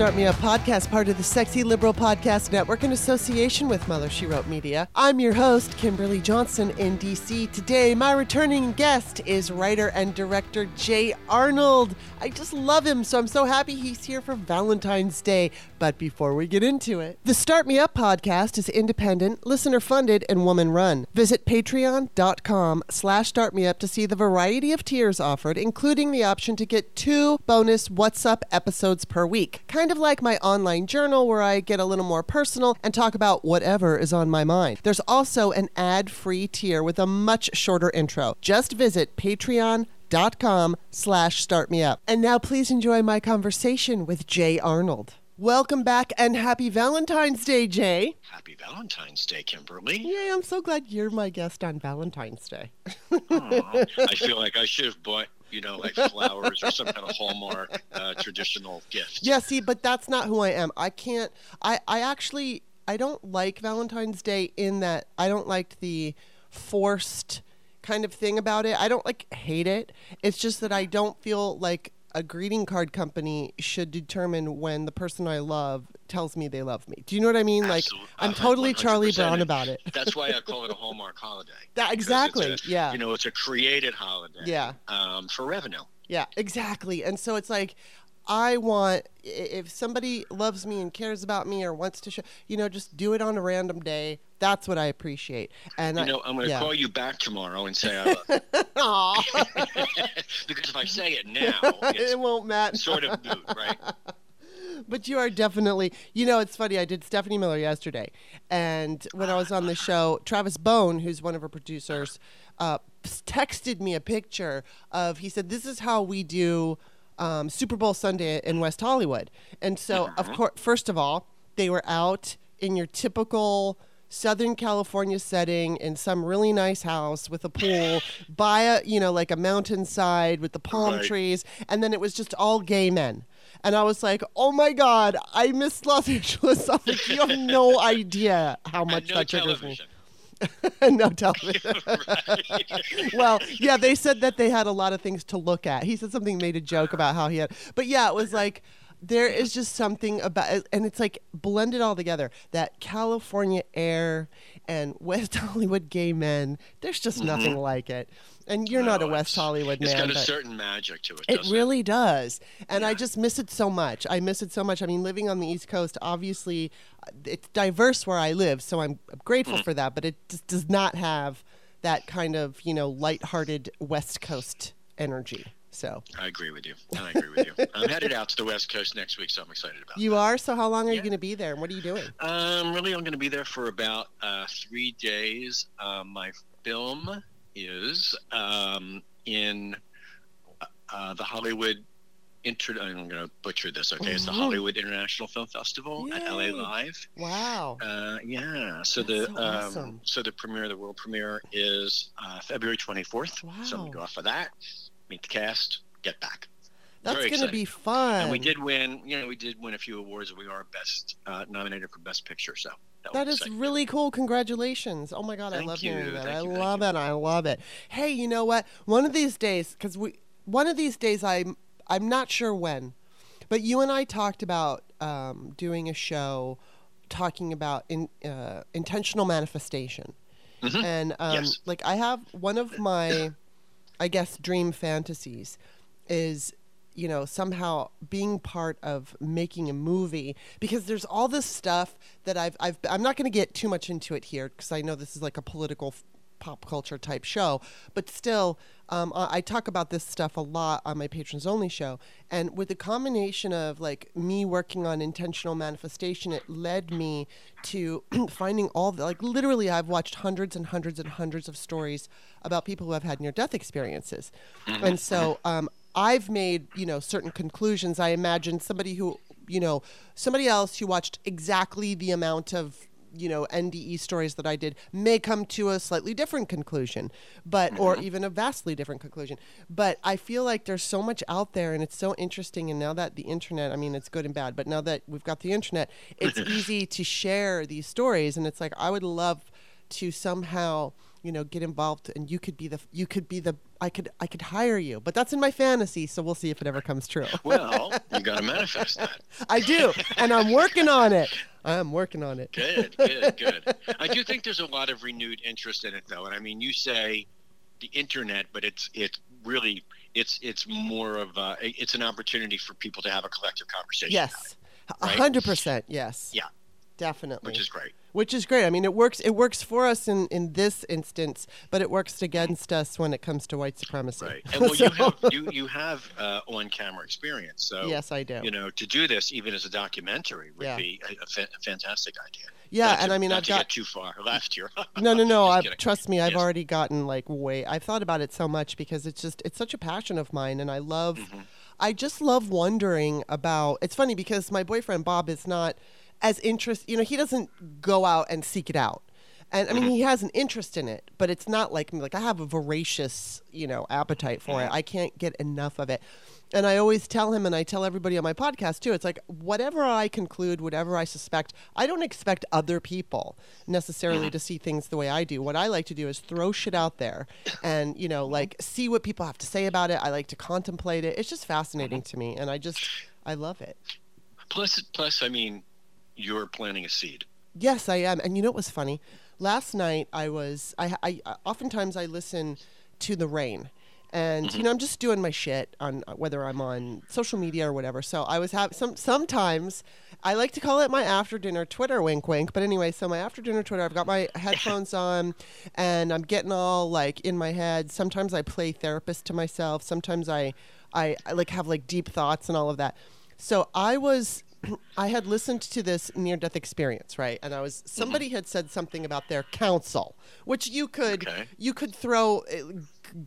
Start Me Up podcast, part of the Sexy Liberal Podcast Network in association with Mother She Wrote Media. I'm your host, Kimberly Johnson in DC. Today, my returning guest is writer and director Jay Arnold. I just love him, so I'm so happy he's here for Valentine's Day. But before we get into it, the Start Me Up podcast is independent, listener funded, and woman run. Visit patreon.com slash startmeup to see the variety of tiers offered, including the option to get two bonus What's Up episodes per week. Kind of like my online journal where I get a little more personal and talk about whatever is on my mind. There's also an ad-free tier with a much shorter intro. Just visit patreon.com slash startmeup. And now please enjoy my conversation with Jay Arnold. Welcome back and happy Valentine's Day, Jay. Happy Valentine's Day, Kimberly. Yay, I'm so glad you're my guest on Valentine's Day. I feel like I should have bought, you know, like flowers or some kind of Hallmark uh, traditional gift. Yeah, see, but that's not who I am. I can't. I I actually I don't like Valentine's Day in that I don't like the forced kind of thing about it. I don't like hate it. It's just that I don't feel like a greeting card company should determine when the person I love tells me they love me. Do you know what I mean? Like I'm totally Charlie Brown about it. That's why I call it a Hallmark holiday. That exactly. a- yeah. You know, it's a created holiday. Yeah. Um, for revenue. Yeah, exactly. And so it's like, I want if somebody loves me and cares about me or wants to show, you know, just do it on a random day. That's what I appreciate. And You I, know, I'm going to yeah. call you back tomorrow and say I love you. Because if I say it now, it won't matter. sort of moot, right? But you are definitely, you know, it's funny. I did Stephanie Miller yesterday, and when I was on the show, Travis Bone, who's one of her producers, uh, texted me a picture of. He said, "This is how we do um, Super Bowl Sunday in West Hollywood." And so, of course, first of all, they were out in your typical. Southern California setting in some really nice house with a pool by a you know like a mountainside with the palm Right. trees and then it was just all gay men and I was like, "Oh my God, I miss Los Angeles." I'm like, "You have no idea how much no that triggers me." no television. Well, yeah, they said that they had a lot of things to look at. He said something, made a joke about how he had, but yeah, it was like there is just something about, and it's like blended all together. That California air and West Hollywood gay men. There's just mm-hmm. nothing like it. And you're not a West it's- Hollywood It's man. got a certain magic to it. it really does. And I just miss it so much. I miss it so much. I mean, living on the East Coast, obviously, uh, it's diverse where I live, so I'm grateful Mm. for that, but it just does not have that kind of, you know, lighthearted West Coast energy. So I agree with you. I agree with you. I'm headed out to the West Coast next week, so I'm excited about. It. You are? So how long are you going to be there and what are you doing? Um, really, I'm going to be there for about uh, three days. Um, my film is um, in uh, the Hollywood. Inter- I'm going to butcher this. Okay, it's the Mhm. Hollywood International Film Festival at LA Live. Wow. Uh, yeah. So That's the so um, awesome. so the premiere, the world premiere, is uh, February 24th. So I'm Wow. going to go off for that, meet the cast, get back. That's going to be fun. And we did win. You know, we did win a few awards. We are best uh, nominated for best picture. So that, is really cool. Congratulations. Oh my God, I love you, hearing that. thank I you, thank love you. it. I love it. Hey, you know what? One of these days, because we, one of these days, I'm, I'm not sure when, but you and I talked about um, doing a show talking about in, uh, intentional manifestation. Mhm. And um, Yes. like, I have one of my, I guess, dream fantasies is you know somehow being part of making a movie because there's all this stuff that I've I've I'm not going to get too much into it here because I know this is like a political pop culture type show but still um, I, I talk about this stuff a lot on my patrons only show and with the combination of like me working on intentional manifestation it led me to finding all the like literally I've watched hundreds and hundreds and hundreds of stories about people who have had near death experiences and so um, I've made, you know, certain conclusions. I imagine somebody who, you know, somebody else who watched exactly the amount of, you know, NDE stories that I did may come to a slightly different conclusion, but, or uh-huh. even a vastly different conclusion. But I feel like there's so much out there and it's so interesting. And now that the internet, I mean, it's good and bad, but now that we've got the internet, it's easy to share these stories. And it's like, I would love to somehow you know, get involved, and you could be the you could be the I could I could hire you, but that's in my fantasy, so we'll see if it ever comes true. Well, you got to manifest that. I do, and I'm working on it. I'm working on it. Good, good, good. I do think there's a lot of renewed interest in it, though. And I mean, you say the internet, but it's it's really it's it's more of a, it's an opportunity for people to have a collective conversation. Yes, a hundred percent. Yes. Yeah. Definitely. which is great. which is great. I mean, it works. It works for us in in this instance, but it works against us when it comes to white supremacy. Right. And well, you have you you have uh, on-camera experience, so yes, I do. you know to do this even as a documentary would Yeah. be a, a, fa- a fantastic idea. yeah, and I mean, I've to got too far left here. no, no, no. I've, trust me, I've Yes. already gotten like way. I've thought about it so much because it's just it's such a passion of mine, and I love. Mhm. I just love wondering about. It's funny because my boyfriend Bob is not as interest. You know, he doesn't go out and seek it out. And I mean, Mm-hmm. he has an interest in it, but it's not like me. Like I have a voracious, you know, appetite for it. Mm-hmm. I can't get enough of it. And I always tell him, and I tell everybody on my podcast too. It's like whatever I conclude, whatever I suspect, I don't expect other people necessarily Mm-hmm. to see things the way I do. What I like to do is throw shit out there, and you know, like see what people have to say about it. I like to contemplate it. It's just fascinating to me, and I just I love it. Plus, plus, I mean, you're planting a seed. Yes, I am. And you know what was funny? Last night I was I I oftentimes I listen to the rain. And you mm-hmm. know I'm just doing my shit on whether I'm on social media or whatever. So I was have some sometimes I like to call it my after dinner Twitter wink wink. But anyway, so my after dinner Twitter, I've got my headphones on and I'm getting all like in my head. Sometimes I play therapist to myself. Sometimes I I, I like have like deep thoughts and all of that. So I was I had listened to this near death experience, right? And I was somebody had said something about their counsel, which you could Okay. you could throw uh,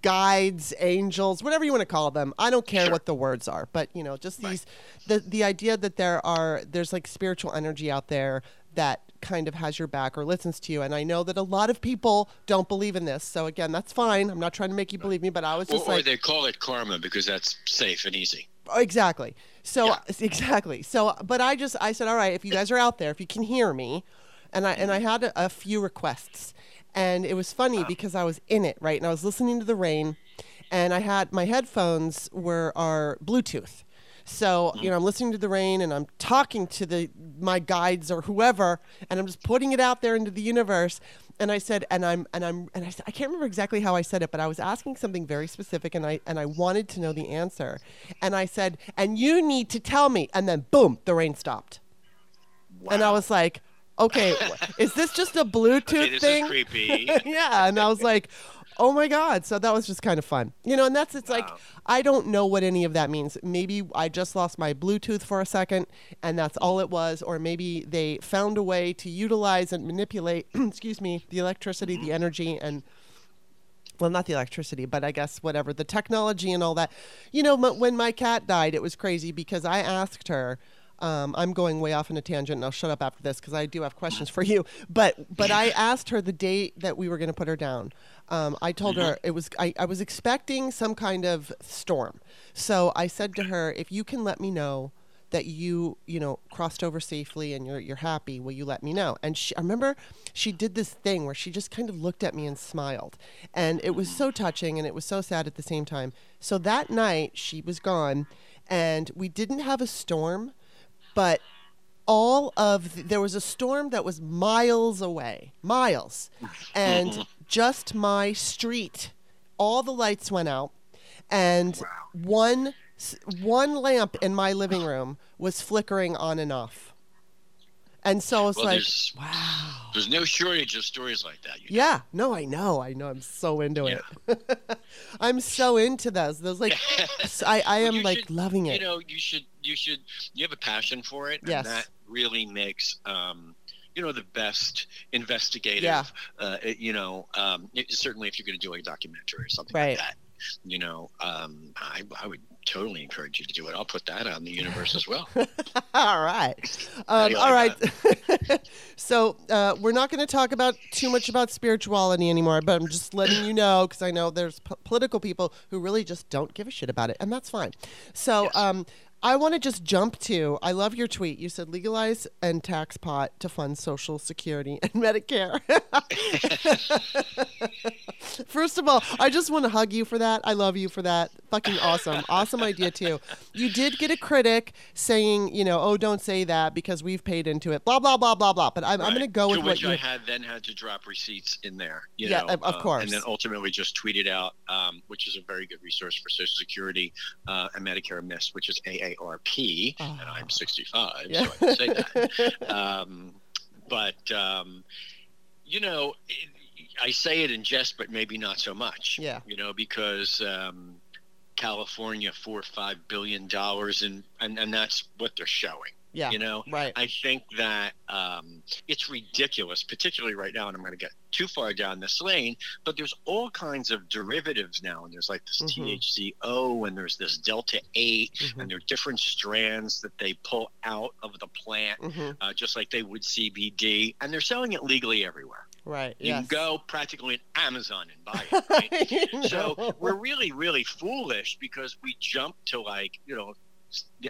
guides, angels, whatever you want to call them. I don't care Sure. what the words are, but you know, just these the the idea that there are there's like spiritual energy out there that kind of has your back or listens to you. And I know that a lot of people don't believe in this. So again, that's fine. I'm not trying to make you believe me, but I was Or, just or like they call it karma because that's safe and easy. Exactly. So Yeah. exactly. So, but I just I said, all right, if you guys are out there, if you can hear me, and I and I had a, a few requests, and it was funny ah. because I was in it right, and I was listening to the rain, and I had my headphones were are Bluetooth. So you know, I'm listening to the rain, and I'm talking to the my guides or whoever, and I'm just putting it out there into the universe. And I said, and I'm and I'm and I, said- I can't remember exactly how I said it, but I was asking something very specific, and I and I wanted to know the answer. And I said, and you need to tell me. And then boom, the rain stopped. wow. And I was like, okay, is this just a Bluetooth Okay, this thing? is creepy. yeah, and I was like, oh my god. So that was just kind of fun, you know. And that's it's like I don't know what any of that means. Maybe I just lost my Bluetooth for a second, and that's all it was. Or maybe they found a way to utilize and manipulate, excuse me, the electricity, the energy, and well, not the electricity, but I guess whatever the technology and all that. You know, m- when my cat died, it was crazy because I asked her. Um, I'm going way off on a tangent, and I'll shut up after this because I do have questions for you. But but I asked her the date that we were going to put her down. Um, I told her it was I, I was expecting some kind of storm, so I said to her, if you can let me know that you you know crossed over safely and you're you're happy will you let me know? And she, i remember she did this thing where she just kind of looked at me and smiled. And it was so touching and it was so sad at the same time. So that night she was gone and we didn't have a storm but all of the, there was a storm that was miles away miles. And just my street all the lights went out and one one lamp in my living room was flickering on and off. And so I was Well, like there's wow. there's no shortage of stories like that. You know? yeah. No i know. I know. I'm so into it. I'm so into those. Those like I, I am you like should- loving it. You know, you should you should you have a passion for it, Yes. and that really makes um, you know the best investigative. Yeah. Uh, you know, um, it- certainly if you're going to do a documentary or something Right. like that, you know, um, I I would totally encourage you to do it. I'll put that in the universe as well. all right. Um, all right. so uh, we're not going to talk about too much about spirituality anymore, but I'm just letting you know because I know there's p- political people who really just don't give a shit about it, and that's fine. So Yes. I want to just jump to. I love your tweet. You said legalize and tax pot to fund Social Security and Medicare. First of all, I just want to hug you for that. I love you for that. Fucking awesome. Awesome idea, too. You did get a critic saying, you know, oh, don't say that because we've paid into it, blah, blah, blah, blah, blah. But I'm, I'm going to go with to what which you. I had then had to drop receipts in there. You Yeah, know, of- um, course. And then ultimately just tweeted out, um, which is a very good resource for Social Security uh, and Medicare Miss, which is AARP, and Oh. I'm 65, Yeah. so I can say that. um, but um, you know, it, I say it in jest, but maybe not so much. Yeah. You know, because um, California four or five billion dollars, and and and that's what they're showing. Yeah. You know, Right. I think that um, it's ridiculous, particularly right now, and I'm going to get too far down this lane, but there's all kinds of derivatives now, and there's like this Mhm. THCO, and there's this Delta 8, Mhm. and there are different strands that they pull out of the plant, Mhm. uh, just like they would CBD, and they're selling it legally everywhere. Right. You yes. can go practically on Amazon and buy it. Right? So we're really really foolish because we jump to like you know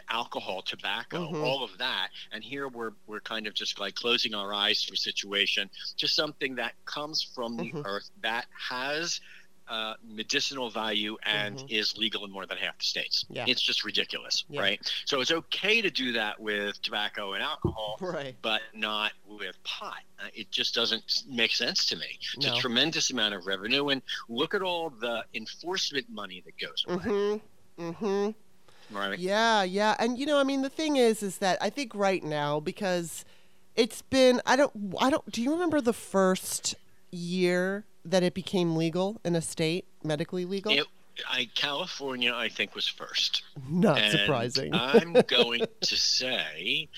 alcohol tobacco Mhm. all of that and here we're we're kind of just like closing our eyes to a situation to something that comes from the Mhm. earth that has uh, medicinal value and Mhm. is legal in more than half the states Yeah. it's just ridiculous Yeah. right so it's okay to do that with tobacco and alcohol Right. but not with pot. Uh, it just doesn't make sense to me. It's No. a tremendous amount of revenue, and look at all the enforcement money that goes away. Mm-hmm. Mm-hmm. Right? Yeah, yeah. And you know, I mean the thing is is that I think right now because it's been I don't I don't do you remember the first year that it became legal in a state, medically legal? It, I, California, I think, was first. Not And surprising. I'm going to say,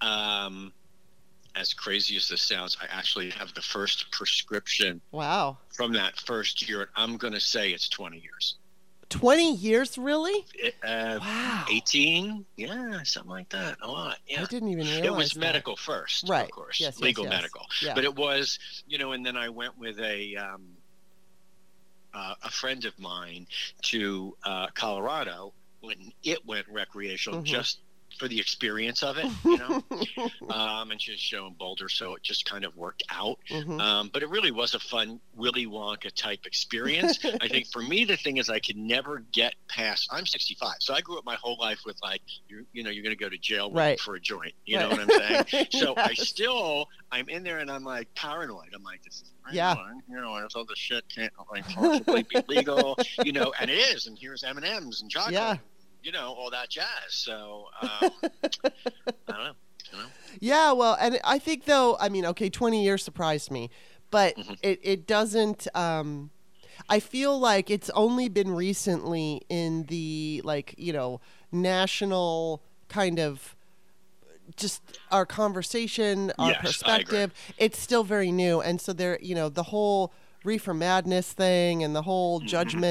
um, as crazy as this sounds, I actually have the first prescription wow. from that first year. I'm going to say it's 20 years. 20 years really? Uh, Wow. 18? Yeah, something like that. A lot. Yeah. I didn't even realize it was that. medical first, Right. of course, Yes, yes, legal yes. medical. Yeah. But it was, you know, and then I went with a um, uh, a friend of mine to uh, Colorado when it went recreational, Mhm. just for the experience of it, you know. um, and she was showing Boulder, so it just kind of worked out. Mhm. Um, but it really was a fun Willy Wonka type experience. I think for me, the thing is I could never get past. I'm 65, so I grew up my whole life with like, you, you know, you're going to go to jail Right. for a joint. You Right. know what I'm saying? So I still, I'm in there and I'm like paranoid. I'm like, this is Yeah. you know, and all this shit can't like possibly be legal, you know, and it is. And here's M and M's and chocolate, Yeah. You know, all that jazz. So um, I don't know. You know? Yeah, well, and I think though, I mean, okay, 20 years surprised me, but Mhm. it, it doesn't um I feel like it's only been recently in the like, you know, national kind of just our conversation, our Yes, perspective. It's still very new and so there, you know, the whole reefer madness thing and the whole Mm-hmm.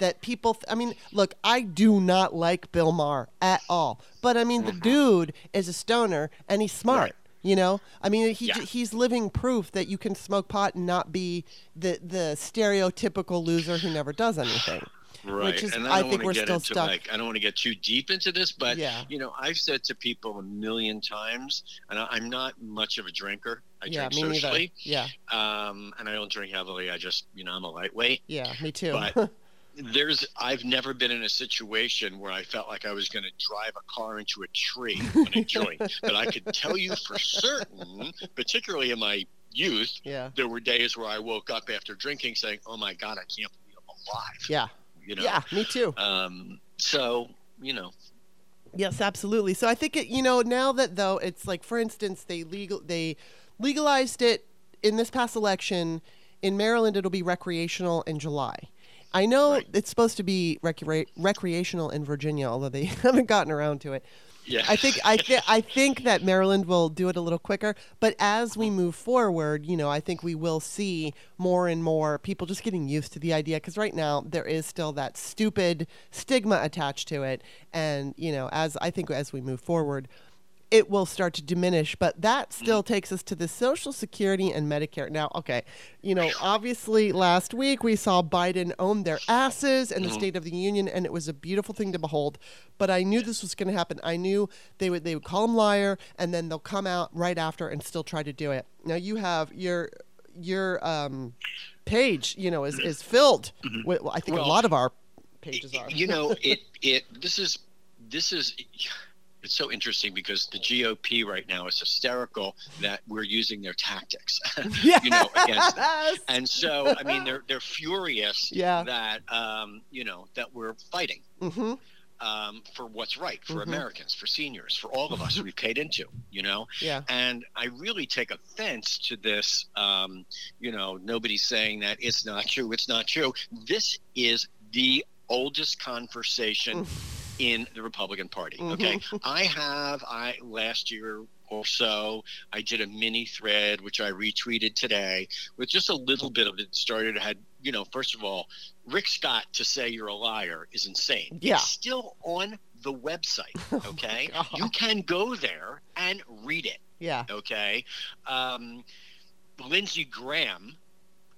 That people th- I mean, look, I do not like Bill Maher at all. But I mean, the dude is a stoner and he's smart. Mm-hmm. Right. You know, I mean, he Yeah. he's living proof that you can smoke pot and not be the the stereotypical loser who never does anything. Right. Which is- and I I, don't think want we're to get still into stuck. like I don't want to get too deep into this, but Yeah. you know, I've said to people a million times, and I, I'm not much of a drinker. I yeah, drink me socially, neither. Yeah, um, and I don't drink heavily. I just, you know, I'm a lightweight. yeah, me too. But- There's, I've never been in a situation where I felt like I was going to drive a car into a tree on a joint. But I could tell you for certain, particularly in my youth, yeah, there were days where I woke up after drinking saying, "Oh my God, I can't believe I'm alive." yeah, You know. yeah, me too. Um, so you know, Yes, absolutely. So I think it, you know, now that though it's like, for instance, they legal they legalized it in this past election in Maryland. It'll be recreational in July. I know Right. it's supposed to be recre- recreational in Virginia, although they haven't gotten around to it. yeah. I think I think I think that Maryland will do it a little quicker. But as we move forward, you know, I think we will see more and more people just getting used to the idea. Because right now there is still that stupid stigma attached to it, and you know, as I think as we move forward, it will start to diminish. But that still takes us to the Social Security and Medicare. Now, okay, you know, obviously last week we saw Biden own their asses and the State of the Union, and it was a beautiful thing to behold. But I knew this was going to happen. I knew they would they would call him liar, and then they'll come out right after and still try to do it. Now you have your your um, page, you know, is is filled with. Well, I think a lot of our pages are. you know it it this is this is it's so interesting because the GOP right now is hysterical that we're using their tactics yes. you know against them. and so I mean they're they're furious Yeah. that um you know that we're fighting hmm um for what's right for Mhm. Americans for seniors for all of us who we paid into you know Yeah. and I really take offense to this. Um, you know, nobody's saying that it's not true. It's not true. This is the oldest conversation in the Republican Party. Okay, I have I last year or so I did a mini thread which I retweeted today with just a little bit of it started had you know first of all Rick Scott to say you're a liar is insane. Yeah. It's still on the website. Okay, God. you can go there and read it Yeah. okay um, lindsey graham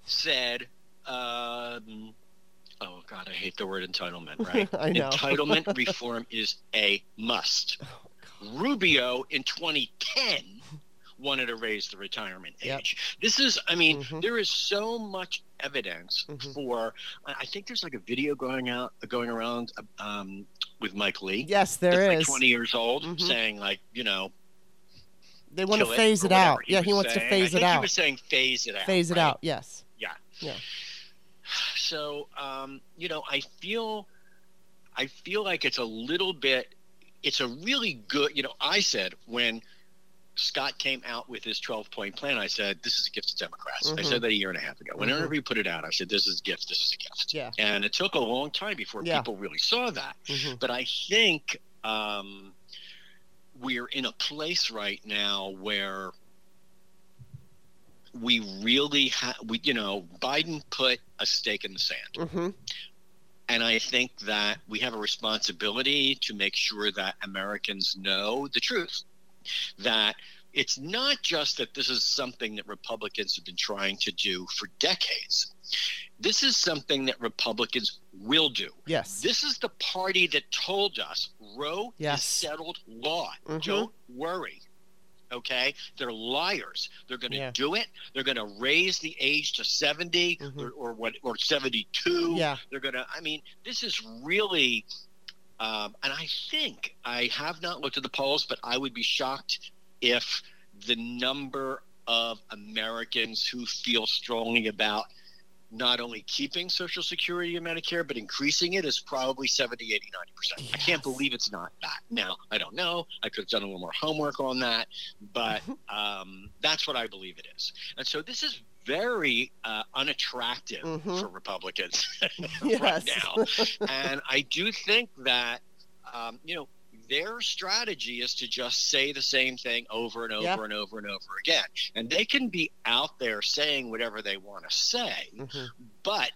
said um, oh god i hate the word entitlement right entitlement reform is a must rubio in 2010 wanted to raise the retirement Yep. age this is i mean Mhm. there is so much evidence Mhm. for I think there's like a video going out going around um, with mike lee Yes, there like 20 years old Mhm. saying like you know They want to phase or it out. Yeah, he was wants to saying. phase I it think He out. was saying phase it out. Phase it right? out. Yes. So, um, you know, I feel, I feel like it's a little bit. It's a really good. You know, I said when Scott came out with his 12 point plan, I said this is a gift to Democrats. I Mhm. said that a year and a half ago. Whenever Mhm. we put it out, I said this is a gift. This is a gift. Yeah. And it took a long time before Yeah. people really saw that. hmm But I think um, we're in a place right now where we really have, we, you know, Biden put a stake in the sand. hmm And I think that we have a responsibility to make sure that Americans know the truth. That it's not just that this is something that Republicans have been trying to do for decades. This is something that Republicans will do. Yes. This is the party that told us Roe Yes. is settled law. Mhm. Don't worry. Okay? They're liars. They're going to Yeah. do it. They're going to raise the age to 70 Mhm. or, or what or 72. yeah. They're going to I mean, this is really um, and I think I have not looked at the polls, but I would be shocked if the number of Americans who feel strongly about not only keeping Social Security and Medicare, but increasing it is probably 70, 80, 90%. I can't believe it's not that. Now, I don't know. I could have done a little more homework on that, but Mm-hmm. um, that's what I believe it is. And so this is very uh, unattractive Mhm. for Republicans right now. and I do think that, um, you know, their strategy is to just say the same thing over and over Yeah. and over and over again. And they can be out there saying whatever they want to say, hmm but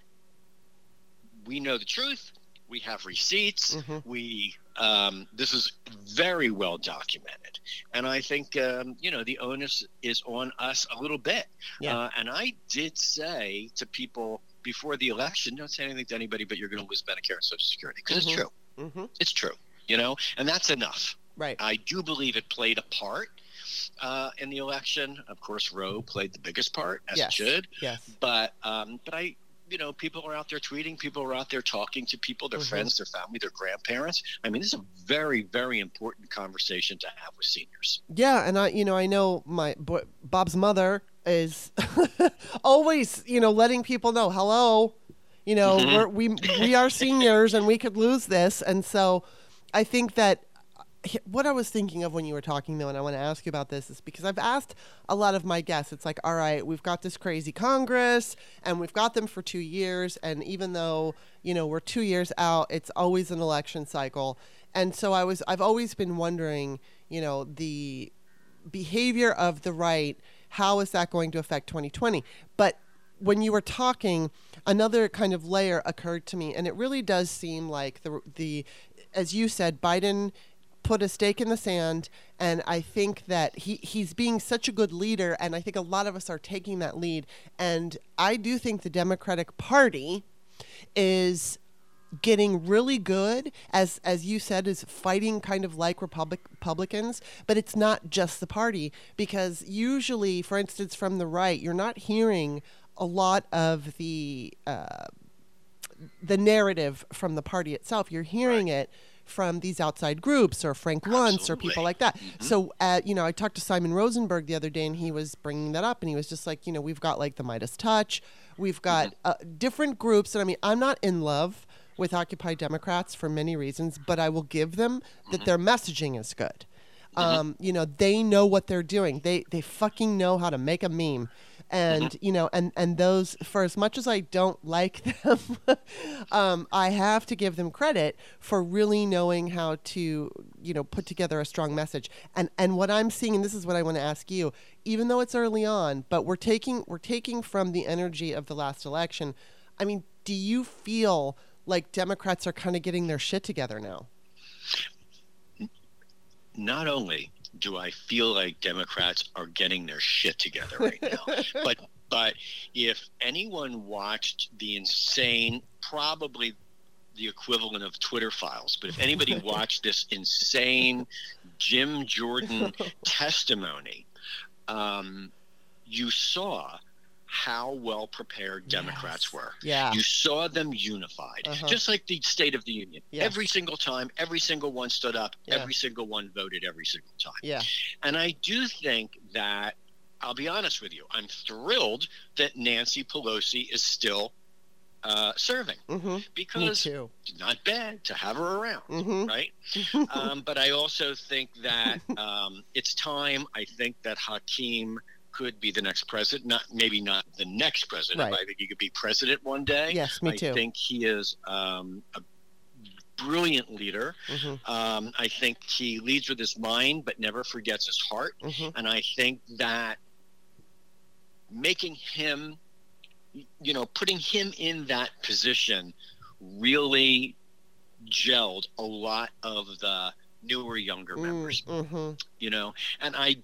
we know the truth. We have receipts. Mhm. We um, this is very well documented, and I think um, you know the onus is on us a little bit. Yeah. Uh, and I did say to people before the election, don't say anything to anybody, but you're going to lose Medicare and Social Security because Mhm. it's true. It's true. You know, and that's enough. Right. I do believe it played a part uh, in the election. Of course, Roe played the biggest part, as Yes. it should Yes. but um, but I, you know, people are out there tweeting, people are out there talking to people, their Mhm. friends, their family, their grandparents. I mean, this is a very, very important conversation to have with seniors. Yeah, and I, you know, I know my Bob's mother is always, you know, letting people know, hello, you know, Mhm. we're, we we are seniors and we could lose this, and so I think that what I was thinking of when you were talking though, and I want to ask you about this is because I've asked a lot of my guests. It's like, all right, we've got this crazy Congress, and we've got them for two years, and even though you know we're two years out, it's always an election cycle, and so I was, I've always been wondering, you know, the behavior of the right, how is that going to affect 2020? But when you were talking, another kind of layer occurred to me, and it really does seem like the the, as you said, Biden put a stake in the sand and I think that he he's being such a good leader and I think a lot of us are taking that lead. And I do think the Democratic Party is getting really good as as you said is fighting kind of like Republic, Republicans but it's not just the party because usually for instance from the right you're not hearing a lot of the uh, the narrative from the party itself. You're hearing it from these outside groups or Frank Luntz or people like that. Mm-hmm. So, uh, you know, I talked to Simon Rosenberg the other day, and he was bringing that up, and he was just like, you know, we've got like the Midas Touch, we've got Mm-hmm. uh, different groups, and I mean, I'm not in love with Occupy Democrats for many reasons, but I will give them that Mm-hmm. their messaging is good. Um, you know, they know what they're doing. They they fucking know how to make a meme. And Mm-hmm. you know, and and those for as much as I don't like them, um, I have to give them credit for really knowing how to, you know, put together a strong message. And and what I'm seeing, and this is what I want to ask you, even though it's early on, but we're taking we're taking from the energy of the last election. I mean, do you feel like Democrats are kind of getting their shit together now? not only do I feel like Democrats are getting their shit together right now, but but if anyone watched the insane, probably the equivalent of Twitter files, but if anybody watched this insane Jim Jordan testimony, um, you saw how well prepared Democrats Yes. were. Yeah. You saw them unified, Uh-huh. just like the State of the Union. Yes. Every single time, every single one stood up, Yeah. every single one voted every single time. Yeah. And I do think that, I'll be honest with you, I'm thrilled that Nancy Pelosi is still uh, serving Mm-hmm. Because it's not bad to have her around, Mm-hmm. right? um, but I also think that um, it's time. I think that Hakeem could be the next president. Not maybe not the next president. Right. But I think he could be president one day. Yes, me I too. think he is um, a brilliant leader. Mm-hmm. Um, I think he leads with his mind, but never forgets his heart. Mm-hmm. And I think that making him, you know, putting him in that position really gelled a lot of the newer, younger members, Mm-hmm. you know, and I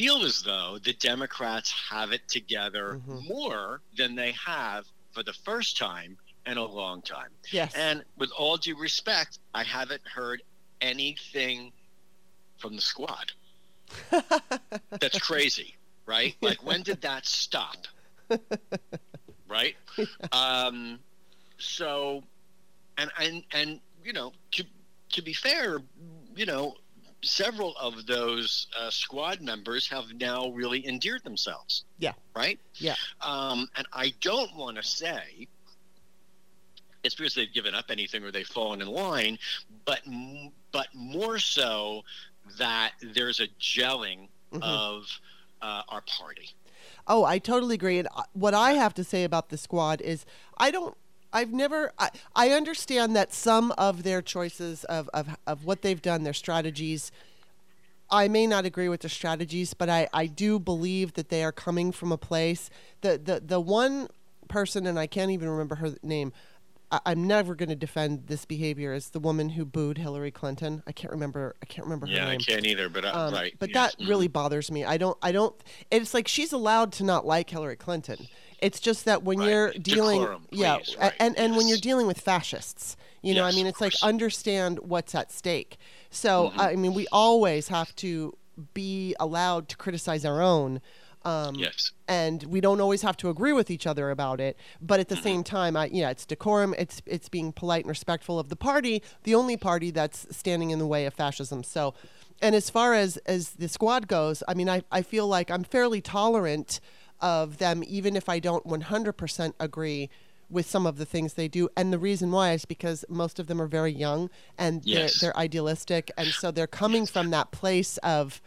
feel as though the Democrats have it together Mhm. more than they have for the first time in a long time. Yes. And with all due respect, I haven't heard anything from the squad. That's crazy, right? Like, when did that stop? Right? Um, so, and, and, and, you know, to, to be fair, you know, several of those uh, squad members have now really endeared themselves. Yeah. Right? Yeah. Um, and I don't want to say it's because they've given up anything or they've fallen in line, but m- but more so that there's a gelling Mhm. of uh, our party. Oh, I totally agree. And uh, what I have to say about the squad is I don't. I've never. I, I understand that some of their choices of, of, of what they've done, their strategies, I may not agree with the strategies, but I, I do believe that they are coming from a place. The, the, the one person, and I can't even remember her name, I, I'm never going to defend this behavior, as the woman who booed Hillary Clinton. I can't remember. I can't remember her name. Yeah, I can't either, but uh, Um, right. But yes. that really bothers me. I don't. I don't. It's like she's allowed to not like Hillary Clinton. It's just that when Right. you're dealing, Decorum, yeah, right, and and when you're dealing with fascists, you know, I mean, it's like understand what's at stake. So Mm-hmm. I mean, we always have to be allowed to criticize our own. Um, yes. and we don't always have to agree with each other about it but at the Mm-hmm. same time I, yeah it's decorum it's it's being polite and respectful of the party the only party that's standing in the way of fascism so and as far as as the squad goes i mean i, I feel like i'm fairly tolerant of them even if i don't 100% agree with some of the things they do and the reason why is because most of them are very young and Yes. they're, they're idealistic and so they're coming from that place of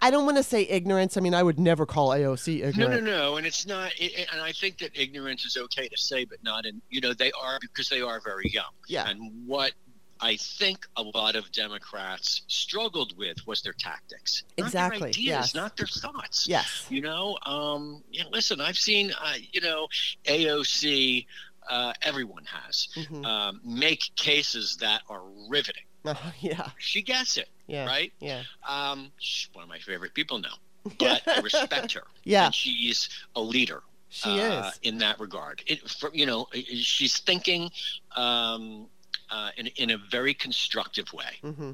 I don't want to say ignorance. I mean, I would never call AOC No, ignorant. no, no, no. and it's not. It, and I think that ignorance is okay to say, but not in. You know, they are because they are very young. Yeah. And what I think a lot of Democrats struggled with was their tactics. Not Their ideas, yes. not their thoughts. Yes. You know, um, yeah, listen, I've seen, uh, you know, AOC, uh, everyone has, Mhm. um, make cases that are riveting. Oh, yeah. She gets it, Yeah. right? Yeah. Um, she's one of my favorite people now, but I respect her. Yeah. and she's a leader. She uh, is. in that regard. It, for, you know, she's thinking um, uh, in in a very constructive way. hmm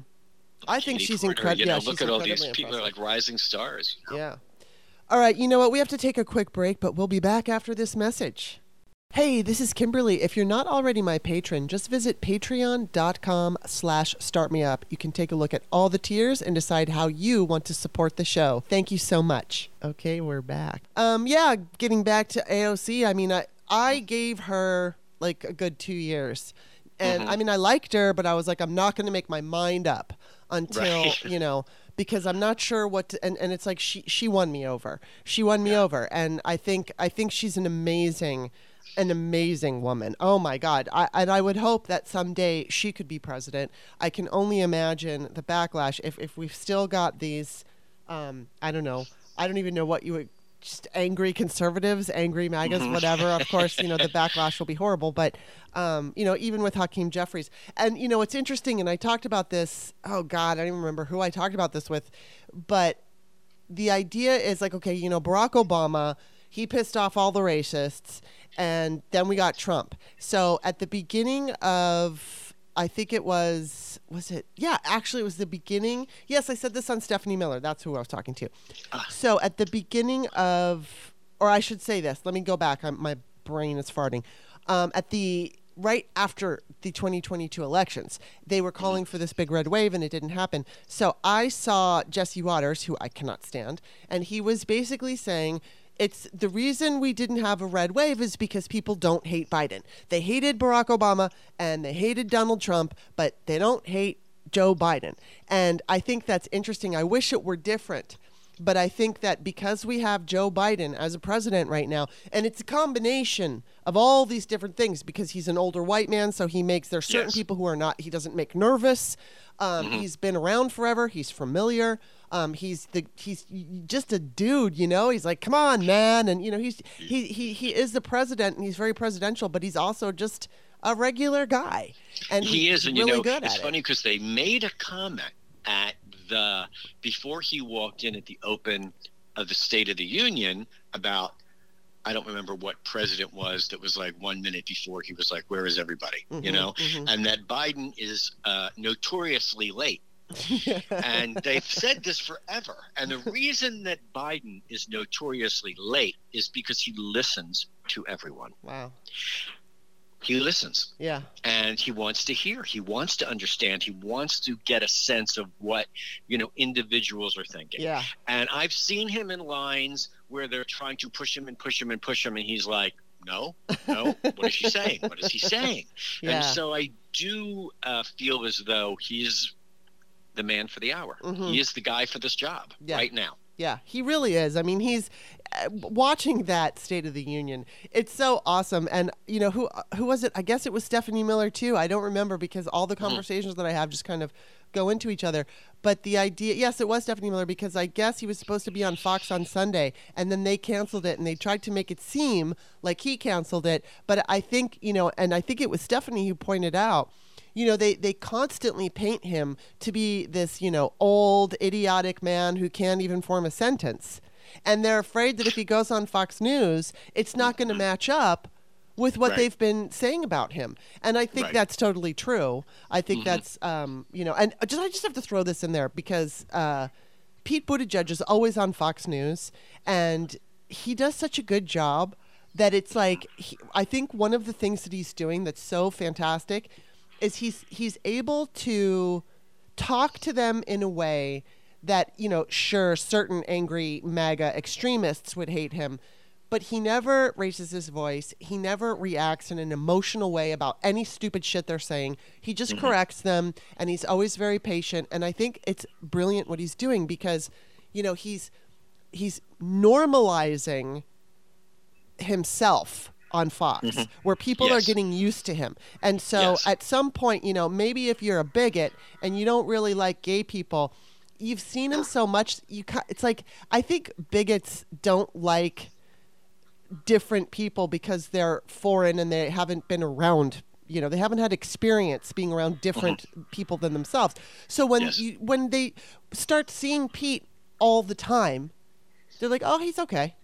I think she's incredible. You know, yeah, look at all these people are like rising stars. you know? Yeah. All right, you know what? We have to take a quick break, but we'll be back after this message. Hey, this is Kimberly. If you're not already my patron, just visit patreon.com slash startmeup. You can take a look at all the tiers and decide how you want to support the show. Thank you so much. Okay, we're back. Um, yeah, getting back to AOC, I mean, I, I gave her like a good two years. And I mean, I liked her, but I was like, I'm not going to make my mind up until, Right. you know, because I'm not sure what to, and, and it's like she she won me over. She won me over and I think I think she's an amazing an amazing woman. Oh my god. I and I would hope that someday she could be president. I can only imagine the backlash if if we've still got these um I don't know. I don't even know what you would just angry conservatives, angry MAGAs, whatever. Of course, you know, the backlash will be horrible. But, um, you know, even with Hakeem Jeffries. And, you know, it's interesting, and I talked about this, oh, God, I don't even remember who I talked about this with, but the idea is like, okay, you know, Barack Obama, he pissed off all the racists, and then we got Trump. So at the beginning of, I think it was, was it? Yeah, actually, it was the beginning. Yes, I said this on Stephanie Miller. That's who I was talking to. So at the beginning of, or I should say this, let me go back. I'm, my brain is farting. Um, at the right after the 2022 elections, they were calling for this big red wave and it didn't happen. So I saw Jesse Watters, who I cannot stand, and he was basically saying, it's the reason we didn't have a red wave is because people don't hate Biden. They hated Barack Obama and they hated Donald Trump, but they don't hate Joe Biden. And I think that's interesting. I wish it were different. But I think that because we have Joe Biden as a president right now, and it's a combination of all these different things because he's an older white man, so he makes there are certain Yes. people who are not, he doesn't make nervous. Um, He's been around forever. He's familiar. Um, he's the he's just a dude, you know. He's like, come on, man, and you know he's he he he is the president, and he's very presidential, but he's also just a regular guy, and he is, and really you know, good it's funny it. because they made a comment at the before he walked in at the open of the State of the Union about. I don't remember what president was that was like one minute before he was like, "Where is everybody?" You Mhm, know, mhm. and that Biden is uh, notoriously late. And they've said this forever. And the reason that Biden is notoriously late is because he listens to everyone. wow, He listens yeah, and he wants to hear. He wants to understand. He wants to get a sense of what, you know, individuals are thinking. yeah, And I've seen him in lines where they're trying to push him and push him and push him and he's like, "No, no. What is she saying? What is he saying?" yeah. And so I do uh, feel as though he's the man for the hour. Mhm. He is the guy for this job Yeah. right now. Yeah, he really is. I mean, he's uh, watching that State of the Union. It's so awesome. And you know who who was it? I guess it was Stephanie Miller too. I don't remember because all the conversations that I have just kind of go into each other. But the idea, yes, it was Stephanie Miller because I guess he was supposed to be on Fox on Sunday, and then they canceled it, and they tried to make it seem like he canceled it. But I think you know, and I think it was Stephanie who pointed out you know they they constantly paint him to be this you know old idiotic man who can't even form a sentence and they're afraid that if he goes on Fox News it's not going to match up with what Right. they've been saying about him and I think Right. that's totally true I think that's um you know and just I just have to throw this in there because uh Pete Buttigieg is always on Fox News, and he does such a good job that it's like he, I think one of the things that he's doing that's so fantastic is he's he's able to talk to them in a way that you know sure certain angry MAGA extremists would hate him. But he never raises his voice. He never reacts in an emotional way about any stupid shit they're saying. He just mm-hmm. corrects them, and he's always very patient. And I think it's brilliant what he's doing because, you know, he's he's normalizing himself on Fox, mm-hmm. where people are getting used to him. And so Yes. at some point, you know, maybe if you're a bigot and you don't really like gay people, you've seen him so much. You it's like I think bigots don't like different people because they're foreign and they haven't been around you know, they haven't had experience being around mm-hmm. different people than themselves. So when Yes. you when they start seeing Pete all the time, they're like, "Oh, he's okay."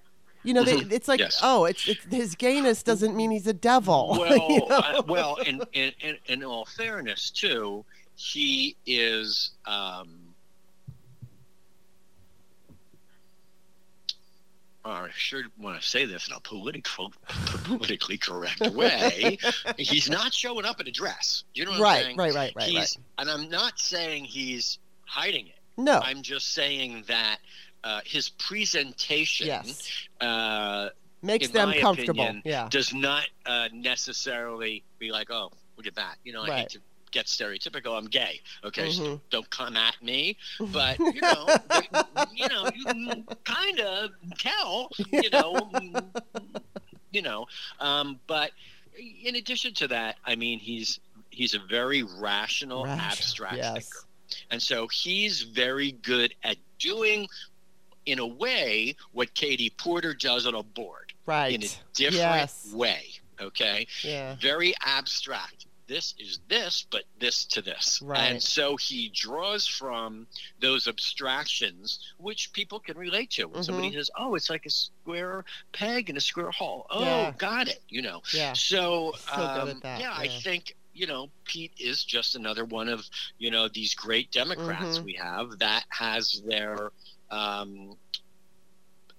You know, they, it's like, Yes. "Oh, it's, it's his gayness doesn't mean he's a devil." Well, you know? uh, well, in, in, all fairness, too, he is. Um, I sure want to say this in a political, politically correct way. he's not showing up in a dress. You know what I'm saying? right, right, right, he's, right. And I'm not saying he's hiding it. No, I'm just saying that uh, his presentation yes, uh, makes in them my comfortable. opinion, yeah, does not uh, necessarily be like, oh, look at that. You know, I Right. hate to get stereotypical. I'm gay. Okay, so Mhm. don't come at me. But you know, you know, you can kind of tell. You know, you know. Um, but in addition to that, I mean, he's he's a very rational, Rash- abstract yes. thinker. And so he's very good at doing, in a way, what Katie Porter does on a board right. in a different Yes. way. Okay, Yeah, very abstract. This is this, but this to this. Right. And so he draws from those abstractions, which people can relate to. When somebody Mm-hmm. says, "Oh, it's like a square peg in a square hole." Oh, Yeah. got it. You know. yeah, So, So um, that, yeah, I think you know Pete is just another one of you know these great Democrats Mhm. we have that has their, um,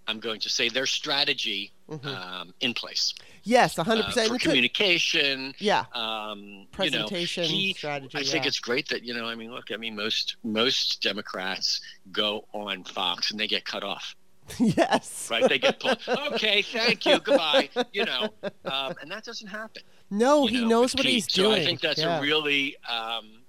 I'm going to say their strategy Mhm. um, in place yes, a uh, hundred percent. for communication. Yeah, Um, presentation you know, he, strategy. I think it's great that you know. I mean, look. I mean, most most Democrats go on Fox and they get cut off. yes. Right? They get pulled. okay, thank you, goodbye. You know, um, and that doesn't happen. No, he know, knows what he's doing. So I think that's yeah. a really, um,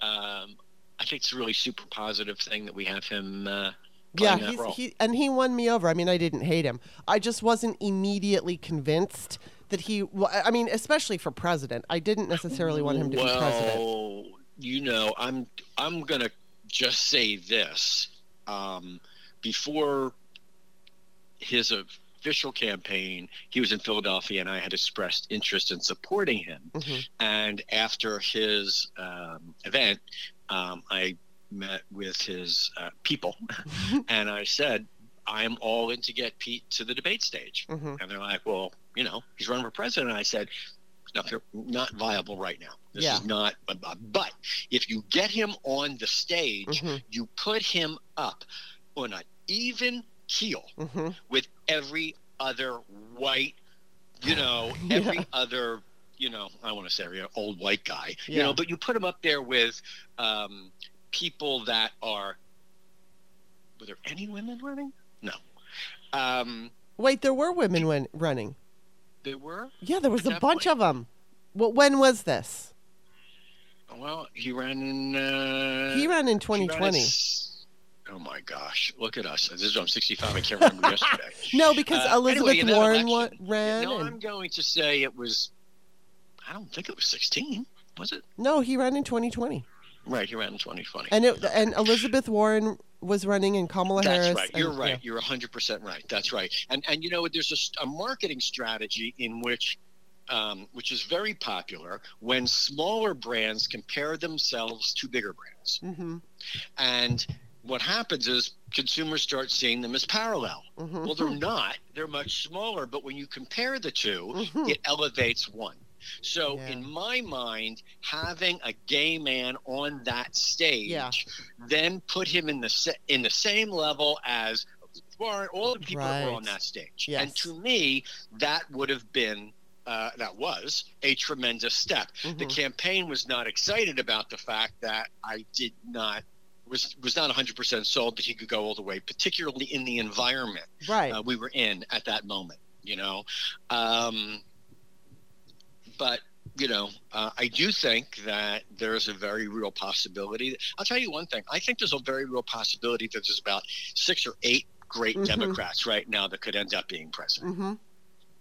um, I think it's a really super positive thing that we have him. Uh, yeah, he's, he and he won me over. I mean, I didn't hate him. I just wasn't immediately convinced that he. I mean, especially for president, I didn't necessarily want him to well, be president. you know, I'm I'm gonna just say this. Um, before his official campaign, he was in Philadelphia, and I had expressed interest in supporting him. Mhm. And after his um, event, um, I met with his uh, people, and I said, "I'm all in to get Pete to the debate stage." Mhm. And they're like, "Well, you know, he's running for president." And I said, "No, not viable right now. This Yeah. is not. But if you get him on the stage, Mhm. you put him up on an even keel Mhm. with every other white, you know, Yeah. every other, you know, I want to say every old white guy, you know, but you put him up there with um, people that are. Were there any women running? No. Um, Wait, there were women when, running. there were. Yeah, there was a bunch point- of them. Well, when was this? Well, he ran in. Uh, he ran in 2020. Oh my gosh! Look at us. This is I'm 65. I can't remember yesterday. No, because Uh, Elizabeth anyway, Warren election- ran. No, and- I'm going to say it was. I don't think it was 16. Was it? no, he ran in 2020. Right, he ran in 2020. And it, and Elizabeth Warren was running and Kamala That's Harris. right. You're yeah. right. You're 100% right. That's right. And and you know there's a, a marketing strategy in which um, which is very popular when smaller brands compare themselves to bigger brands. Mhm, And what happens is consumers start seeing them as parallel. mhm. Well, they're not. They're much smaller, but when you compare the 2 Mhm. it elevates one. So, Yeah. in my mind, having a gay man on that stage, Yeah. then put him in the in the same level as Warren, all the people that were on that stage. Yes. And to me, that would have been. Uh, that was a tremendous step. The Mhm. campaign was not excited about the fact that I did not was was not 100% sold that he could go all the way, particularly in the environment Right. uh, we were in at that moment. You know, um, but you know, uh, I do think that there is a very real possibility. I'll tell you one thing. I think there's a very real possibility that there's about six or eight great Mhm. Democrats right now that could end up being president. hmm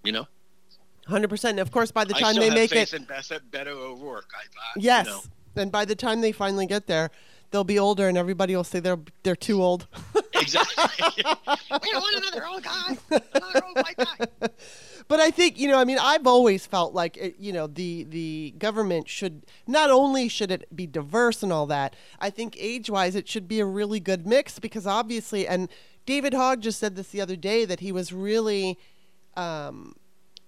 You know, Hundred percent. Of course, by the time they make it, in Beth, Beto O'Rourke. I, I, yes, You know, and by the time they finally get there, they'll be older, and everybody will say they're they're too old. exactly. we don't want another old guy. Another old white guy. But I think you know, I mean, I've always felt like it, you know the the government should not only should it be diverse and all that. I think age wise, it should be a really good mix because obviously, and David Hogg just said this the other day that he was really, um,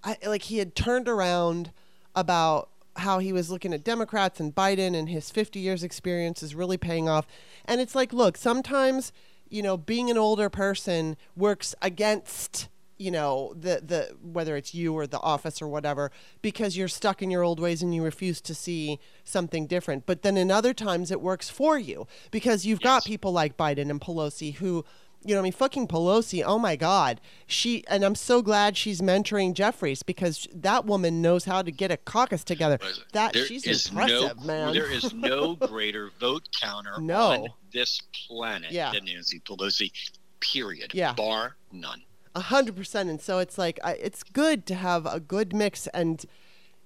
I, like he had turned around about how he was looking at Democrats and Biden and his 50 years experience is really paying off. And it's like, look, sometimes, you know, being an older person works against you know the the whether it's you or the office or whatever because you're stuck in your old ways and you refuse to see something different but then in other times it works for you because you've got people like Biden and Pelosi who you know, I mean, fucking Pelosi. Oh my God, she and I'm so glad she's mentoring Jeffries because that woman knows how to get a caucus together. That There she's is impressive, no, man. There is no greater vote counter No. This planet Yeah. than Nancy Pelosi. Period. Yeah. Bar none. A hundred percent. And so it's like I, it's good to have a good mix. And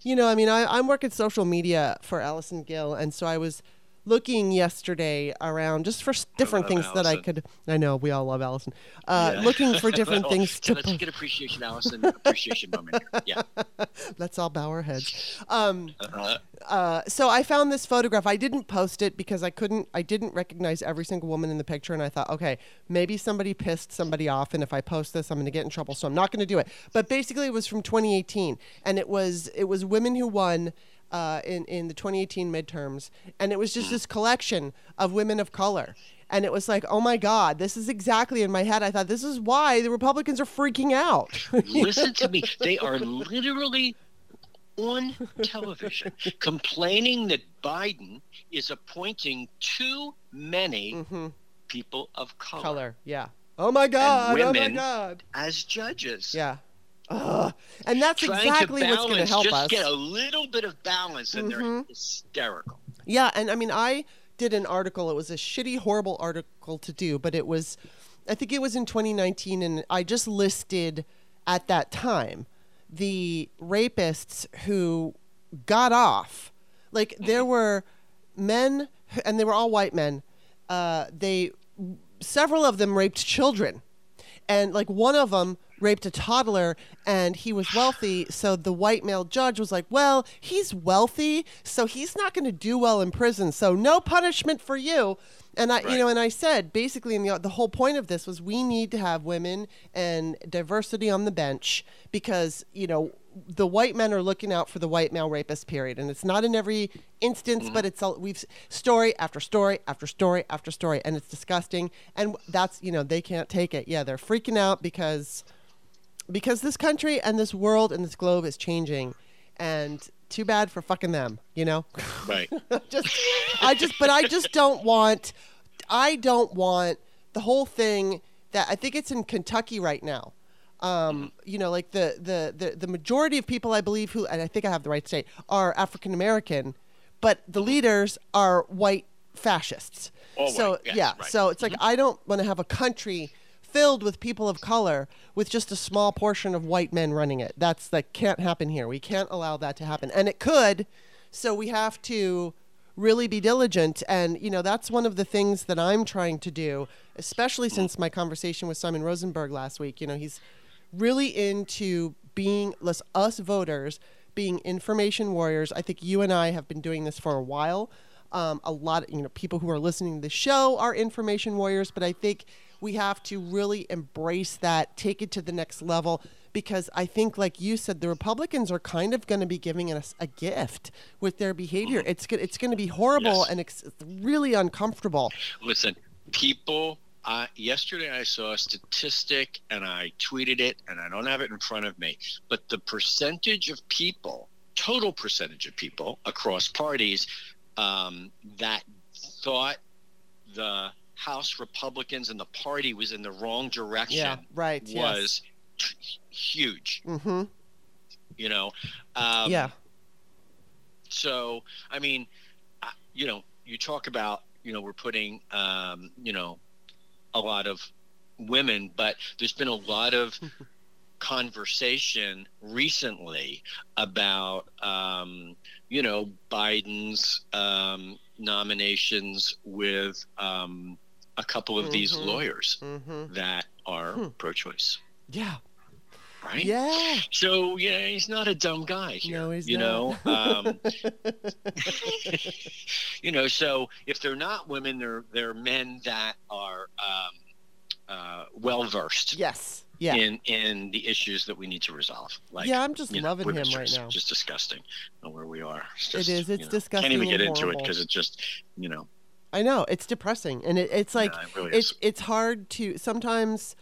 you know, I mean, I, I'm working social media for Allison Gill, and so I was looking yesterday around just for different things that I could. I know we all love Allison. Uh, Yeah. Looking for different Well, things to. Let's an appreciation, Allison. Appreciation moment. Here. Yeah. Let's all bow our heads. Um, Uh, uh, so I found this photograph. I didn't post it because I couldn't. I didn't recognize every single woman in the picture, and I thought, okay, maybe somebody pissed somebody off, and if I post this, I'm going to get in trouble. So I'm not going to do it. But basically, it was from 2018, and it was it was women who won. Uh, in in the 2018 midterms, and it was just this collection of women of color, and it was like, oh my God, this is exactly in my head. I thought this is why the Republicans are freaking out. listen to me. They are literally on television complaining that Biden is appointing too many hmm people of color, Color, yeah. Oh my God, oh my women. God. as judges. Yeah. Ugh. And that's Trying exactly to what's balance, going to help just us. get a little bit of balance, and they're Mhm. hysterical. Yeah, and I mean, I did an article. It was a shitty, horrible article to do, but it was, I think it was in 2019, and I just listed at that time the rapists who got off. Like there were men, and they were all white men. Uh, they, several of them raped children, and like one of them raped a toddler and he was wealthy. So the white male judge was like well he's wealthy so he's not going to do well in prison so no punishment for you. And i you know and i said basically in the, the whole point of this was we need to have women and diversity on the bench because you know the white men are looking out for the white male rapist period. And it's not in every instance mm-hmm. but it's all we've story after story after story after story and it's disgusting. And that's you know they can't take it. Yeah they're freaking out because because this country and this world and this globe is changing and too bad for fucking them you know Right. just i just but i just don't want i don't want the whole thing that i think it's in kentucky right now um, you know like the, the the the majority of people i believe who and i think i have the right state are african american but the leaders are white fascists All so white, yes, yeah right. Mm-hmm. so it's like i don't want to have a country filled with people of color with just a small portion of white men running it. That's that can't happen here. We can't allow that to happen. And it could. So we have to really be diligent and you know that's one of the things that I'm trying to do, especially since my conversation with Simon Rosenberg last week. You know, he's really into being us us voters being information warriors. I think you and I have been doing this for a while. Um, a lot, of you know, people who are listening to the show are information warriors, but I think we have to really embrace that, take it to the next level, because I think, like you said, the Republicans are kind of going to be giving us a gift with their behavior. It's go- it's going to be horrible Yes. and ex- really uncomfortable. Listen, people. Uh, yesterday, I saw a statistic and I tweeted it, and I don't have it in front of me. But the percentage of people, total percentage of people across parties, um, that thought the House Republicans and the party was in the wrong direction Yeah, right. was t- huge. Mm-hmm. You know. Um, yeah. So, I mean, you know, you talk about, you know, we're putting, um, you know, a lot of women, but there's been a lot of conversation recently about, um, you know, Biden's um, nominations with um, a couple of these Mhm. lawyers Mm-hmm. that are Hmm. pro choice. Yeah. right? Yeah. So yeah, he's not a dumb guy here. No, he's you not. know, um, you know. So if they're not women, they're they're men that are um, uh, well versed yes. Yeah. in in the issues that we need to resolve. Like yeah, I'm just you know, loving him right rights, now. Just disgusting where we are. It's just, is, it's you know, disgusting Can't even get into it because it just, you know, I know it's depressing, and it, it's like yeah, it really it's it's hard to sometimes.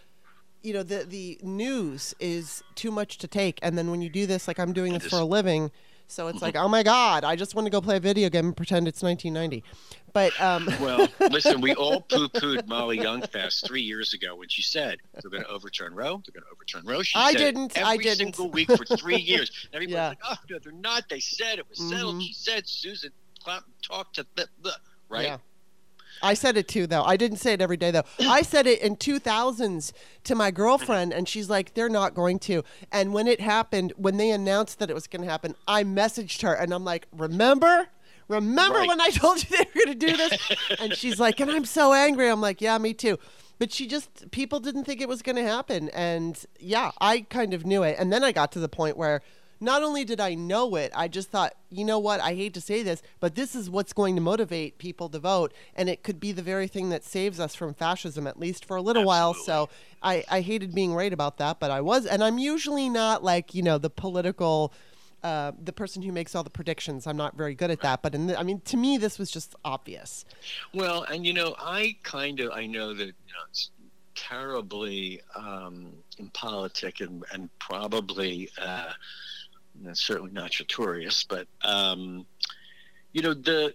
You know the the news is too much to take, and then when you do this, like I'm doing this is. for a living, so Mm-hmm. it's like, oh my god, I just want to go play a video game and pretend it's 1990. But um, Well, listen, we all poo-pooed Molly Jong-Fast three years ago when she said they're going to overturn Roe. They're going to overturn Roe. She I said didn't, I didn't. Every single week for three years. Everybody's Yeah. like, "Oh no, they're not." They said it was settled. Mhm. She said Susan Clem- talked to the, the right. Yeah. I said it too, though. I didn't say it every day, though. I said it in 2000s to my girlfriend, and she's like, they're not going to. And when it happened, when they announced that it was going to happen, I messaged her, and I'm like, remember? Remember Right. when I told you they were going to do this? and she's like, and I'm so angry. I'm like, yeah, me too. But she just, people didn't think it was going to happen. And yeah, I kind of knew it. And then I got to the point where not only did I know it, I just thought, you know what? I hate to say this, but this is what's going to motivate people to vote. And it could be the very thing that saves us from fascism, at least for a little while. So I, I hated being right about that, but I was. And I'm usually not like, you know, the political. Uh, the person who makes all the predictions. I'm not very good at that, but in the, I mean, to me, this was just obvious. Well, and you know, I kind of I know that you know it's terribly um, impolitic and and probably uh, that's certainly not notorious, but um, you know the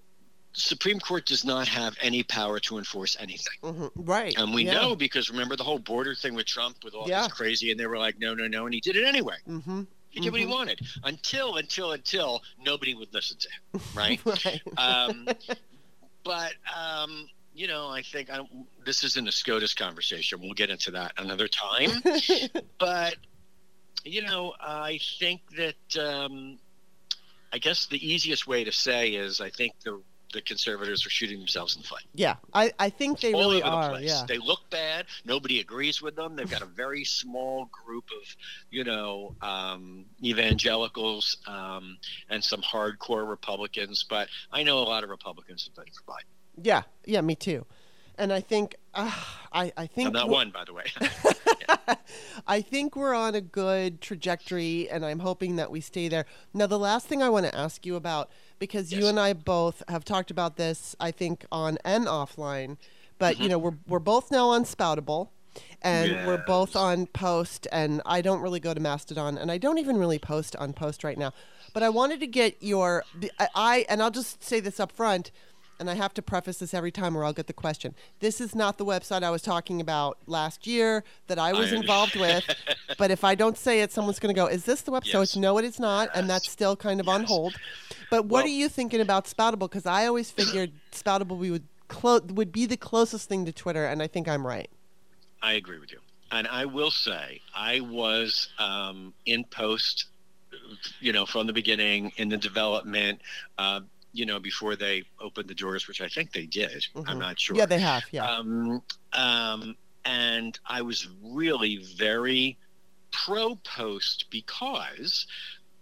Supreme Court does not have any power to enforce anything. hmm Right. And we yeah. know because remember the whole border thing with Trump with all Yeah. this crazy, and they were like, no, no, no, and he did it anyway. Mm-hmm. He did what he Mhm. wanted until, until, until nobody would listen to him, right? right. um, but um, you know, I think I, this isn't a SCOTUS conversation. We'll get into that another time. but you know, I think that um, I guess the easiest way to say is I think the the conservators are shooting themselves in the foot. yeah, I, I think they all really over are. the place. Yeah. They look bad. Nobody agrees with them. They've got a very small group of, you know, um, evangelicals um, and some hardcore Republicans. But I know a lot of Republicans have voted for Biden. Yeah, yeah, me too. And I think uh, I I think I'm not one, by the way. I think we're on a good trajectory, and I'm hoping that we stay there. Now, the last thing I want to ask you about, because you and I both have talked about this, I think on and offline, but you know we're we're both now on Spoutable, and we're both on Post, and I don't really go to Mastodon, and I don't even really post on Post right now. But I wanted to get your I and I'll just say this up front. And I have to preface this every time or I'll get the question. This is not the website I was talking about last year that I was I involved with. But if I don't say it, someone's going to go, "Is this the website?" So it's no, it is not, and that's still kind of on hold. But what Well- are you thinking about Spoutable? Because I always figured Spoutable would clo- would be the closest thing to Twitter, and I think I'm right. I agree with you. And I will say, I was um, in post, you know, from the beginning in the development, uh, you know, before they opened the doors, which I think they did. Mhm. I'm not sure. Yeah, they have. Yeah. Um, um, and I was really very pro post because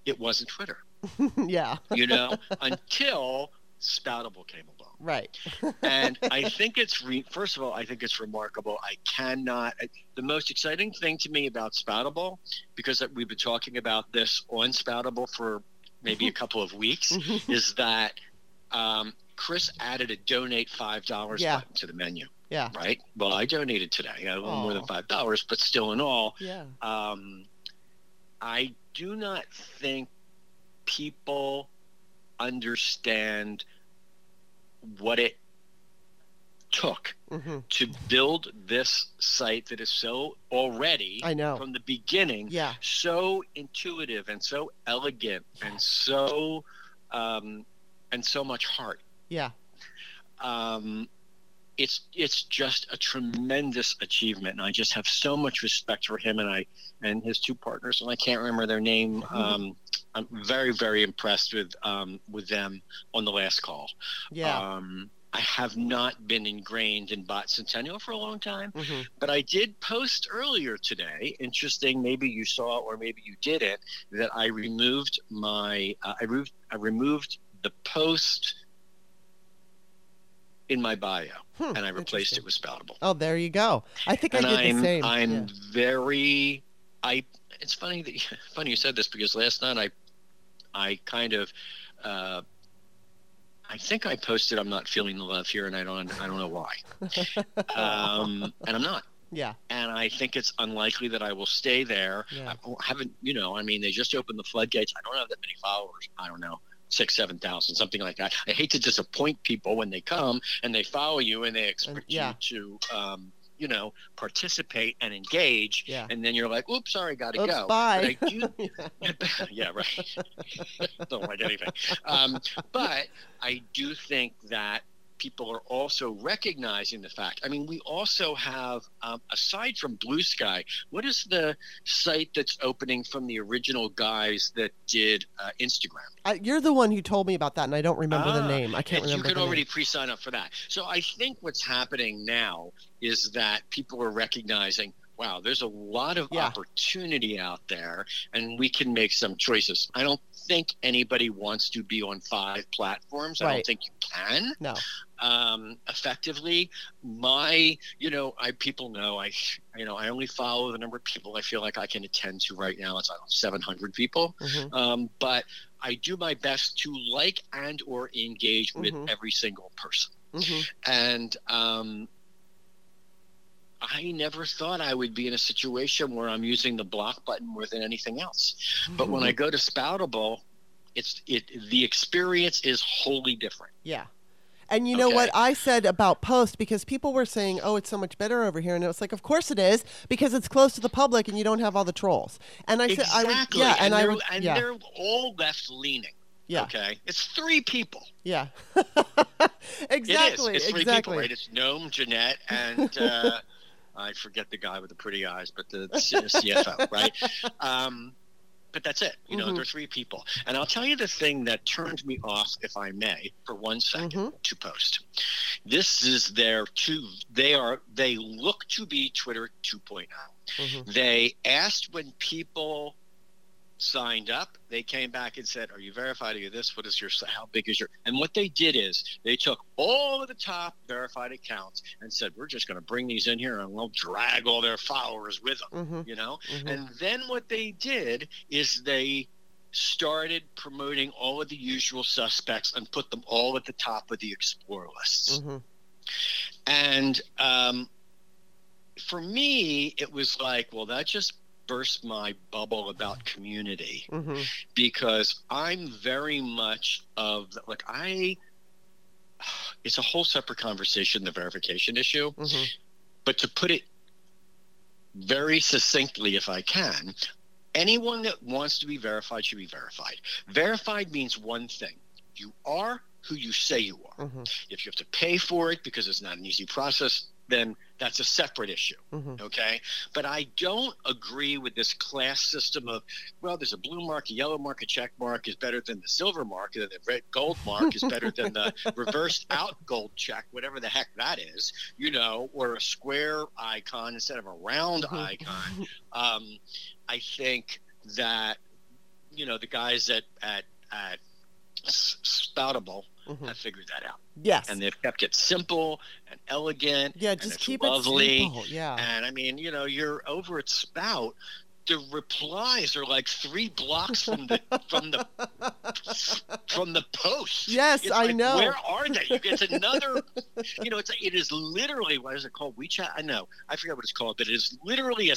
it wasn't Twitter, yeah. you know, until Spoutable came along. Right. And I think it's, re- first of all, I think it's remarkable. I cannot, the most exciting thing to me about Spoutable, because we've been talking about this on Spoutable for maybe a couple of weeks, is that um, Chris added a donate $5 Yeah. button to the menu yeah. right? Well, I donated today, a little more than five dollars, but still in all, Yeah. um, I do not think people understand what it took hmm to build this site that is so already I know. from the beginning Yeah. so intuitive and so elegant and so um, and so much heart Yeah. um, it's it's just a tremendous achievement, and I just have so much respect for him and I and his two partners, and I can't remember their name. Um, I'm very very impressed with um, with them on the last call. Yeah. Um, I have not been ingrained in Bot Sentinel for a long time, Mhm. but I did post earlier today. Interesting, maybe you saw or maybe you didn't. That I removed my uh, I removed I removed the post in my bio Hmm, and I replaced it with Spoutable. Oh, there you go. I think and I did I'm the same. I'm Yeah. very I. It's funny that funny you said this because last night I I kind of. Uh, I think I posted I'm not feeling the love here, and I don't I don't know why. um, and I'm not. yeah. And I think it's unlikely that I will stay there. Yeah. I haven't, you know, I mean, they just opened the floodgates. I don't have that many followers. I don't know, six, seven thousand, something like that. I hate to disappoint people when they come and they follow you and they expect yeah. you to, um, you know, participate and engage. Yeah. And then you're like, oops, sorry, got to go. bye. Do, yeah, right. Don't like anything. Um, but I do think that people are also recognizing the fact. I mean, we also have, um, aside from Bluesky, what is the site that's opening from the original guys that did uh, Instagram? I, you're the one who told me about that, and I don't remember the Ah, name. I can't remember. you could the already name. pre-sign up for that. So I think what's happening now is that people are recognizing, wow, there's a lot of Yeah. opportunity out there, and we can make some choices. I don't think anybody wants to be on five platforms. I don't think you can No. Um, effectively. My, you know, I people know I, you know, I only follow the number of people I feel like I can attend to right now. It's I 700 people Mhm. um, but I do my best to like and or engage with Mhm. every single person. Mhm. And um, I never thought I would be in a situation where I'm using the block button more than anything else. But when I go to Spoutable, it's it the experience is wholly different. Yeah. And you know what I said about Post because people were saying, "Oh, it's so much better over here," and it was like, "Of course it is because it's close to the public and you don't have all the trolls." And I said, "I would, exactly. yeah," and, and, I would, and yeah, they're all left leaning. yeah, Okay, it's three people. yeah, exactly, is. It's three exactly. people, right? It's Noam, Jeanette, and uh, I forget the guy with the pretty eyes, but the CFO, right? Um, but that's it. You know, Mhm. there are three people. And I'll tell you the thing that turned me off, if I may, for one second, Mhm. to post. This is their two. They are. They look to be Twitter 2.0. Mhm. They asked when people signed up. They came back and said, "Are you verified? Are you this? What is your? How big is your?" And what they did is they took all of the top verified accounts and said, "We're just going to bring these in here and we'll drag all their followers with them." Mhm. You know. Mhm. And then what they did is they started promoting all of the usual suspects and put them all at the top of the explore lists. Mhm. And um, for me, it was like, well, that just burst my bubble about community Mhm. because I'm very much of like I. It's a whole separate conversation, the verification issue. Mhm. But to put it very succinctly, if I can, anyone that wants to be verified should be verified. Verified means one thing: you are who you say you are. Mhm. If you have to pay for it because it's not an easy process, then that's a separate issue. Mhm. Okay. But I don't agree with this class system of, well, there's a blue mark, a yellow mark, a check mark is better than the silver mark, and the red gold mark is better than the reversed out gold check, whatever the heck that is, you know, or a square icon instead of a round Mm-hmm. icon. Um, I think that, you know, the guys at, at, at Spoutable Mhm. have figured that out. Yes. And they've kept it simple and elegant. yeah, just keep lovely. it simple. Yeah. And I mean, you know, you're over at Spout. The replies are like three blocks from the from the from the post. Yes, It's I like, know. Where are they? It's another. you know, it's it is literally what is it called? WeChat? I know. I forget what it's called, but it is literally a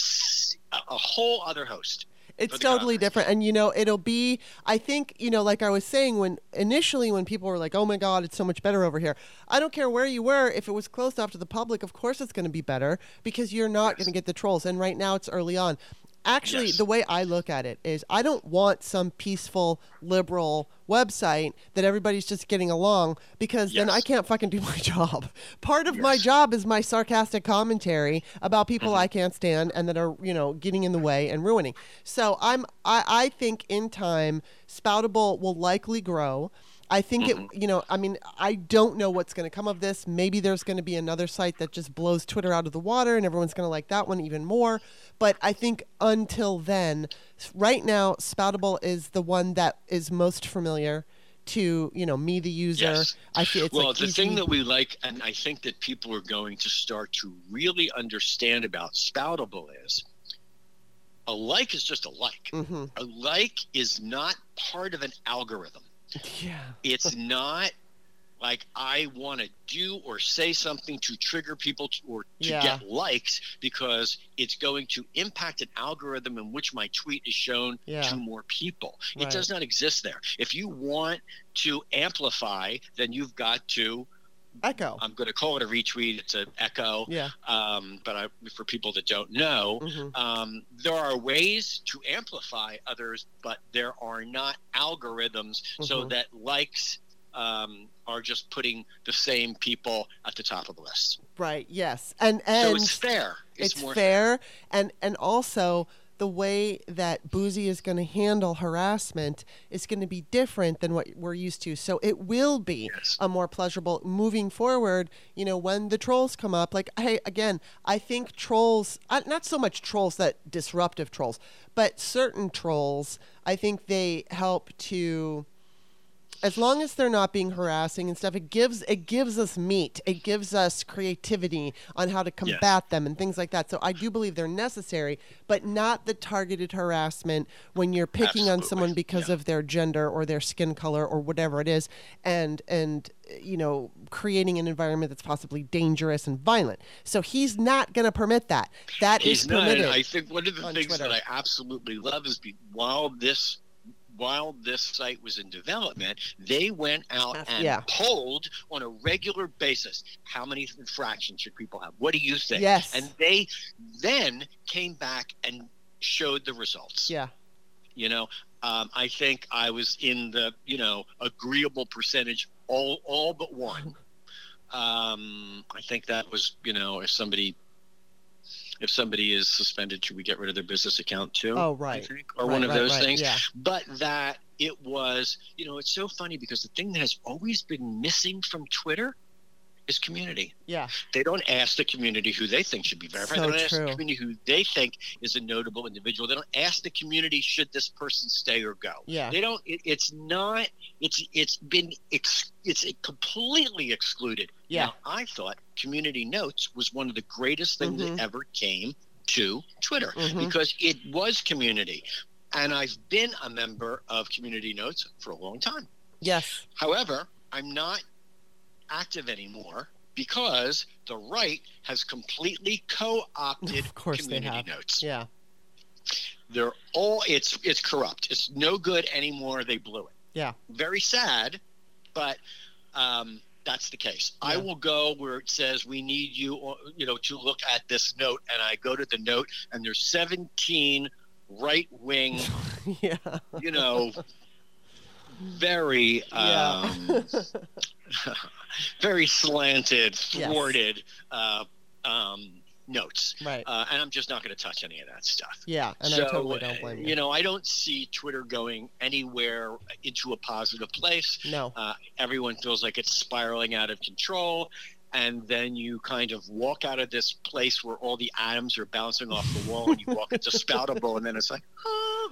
a whole other host. It's totally different. And, you know, it'll be, I think, you know, like I was saying, when initially when people were like, oh my God, it's so much better over here. I don't care where you were. If it was closed off to the public, of course it's going to be better because you're not Yes. going to get the trolls. And right now it's early on. Actually, Yes. the way I look at it is I don't want some peaceful liberal website that everybody's just getting along because then I can't fucking do my job. Part of my job is my sarcastic commentary about people Mm-hmm. I can't stand and that are, you know, getting in the way and ruining. So I'm I, I think in time Spoutable will likely grow. I think it, you know, I mean, I don't know what's going to come of this. Maybe there's going to be another site that just blows Twitter out of the water and everyone's going to like that one even more. But I think until then, right now, Spoutable is the one that is most familiar to, you know, me, the user. Yes. I feel it's well, like the thing that we like, and I think that people are going to start to really understand about Spoutable is a like is just a like. Mhm. A like is not part of an algorithm. Yeah. It's not like I want to do or say something to trigger people to, or to Yeah. get likes because it's going to impact an algorithm in which my tweet is shown Yeah. to more people. Right. It does not exist there. If you want to amplify, then you've got to. Echo. I'm going to call it a retweet. It's an echo. Yeah. Um, but I, for people that don't know, hmm um, there are ways to amplify others, but there are not algorithms so Mhm. that likes um, are just putting the same people at the top of the list. Right. Yes. And so and it's fair. It's, it's, more fair, and and also the way that Bouzy is going to handle harassment is going to be different than what we're used to. So it will be Yes. a more pleasurable moving forward. You know, when the trolls come up, like hey, again, I think trolls, uh, not so much trolls that disruptive trolls, but certain trolls, I think they help to as long as they're not being harassing and stuff, it gives it gives us meat. It gives us creativity on how to combat them and things like that. So I do believe they're necessary, but not the targeted harassment when you're picking on someone because Yeah. of their gender or their skin color or whatever it is, and and you know creating an environment that's possibly dangerous and violent. So he's not going to permit that. That is He's not. permitted. And I think one of the things Twitter. that I absolutely love is be, while this while this site was in development, they went out and yeah. polled on a regular basis how many infractions should people have. What do you think? Yes. And they then came back and showed the results. yeah. You know, um, I think I was in the you know agreeable percentage, all all but one. Um, I think that was you know if somebody if somebody is suspended, should we get rid of their business account too? Oh right. think, or Right, one of right, those right, things. Yeah. But that it was, you know, it's so funny because the thing that has always been missing from Twitter is community. Yeah. They don't ask the community who they think should be verified. So they don't ask the community who they think is a notable individual. They don't ask the community should this person stay or go. Yeah. They don't. It, it's not. It's it's been ex, it's completely excluded. Yeah. Now, I thought community notes was one of the greatest things Mhm. that ever came to Twitter Mhm. because it was community, and I've been a member of community notes for a long time. Yes. However, I'm not active anymore because the right has completely co-opted Of course they community have. notes. Yeah. They're all it's it's corrupt. It's no good anymore. They blew it. Yeah. Very sad, but um, that's the case. I will go where it says we need you, you know, to look at this note, and I go to the note, and there's 17 right wing, yeah. you know, very Yeah. um, very slanted, Yes. thwarted uh, um, notes, right. uh, and I'm just not going to touch any of that stuff. Yeah. And so, I totally don't blame you. you know, I don't see Twitter going anywhere into a positive place. no. Uh, everyone feels like it's spiraling out of control. And then you kind of walk out of this place where all the atoms are bouncing off the wall, and you walk into Spoutable, and then it's like,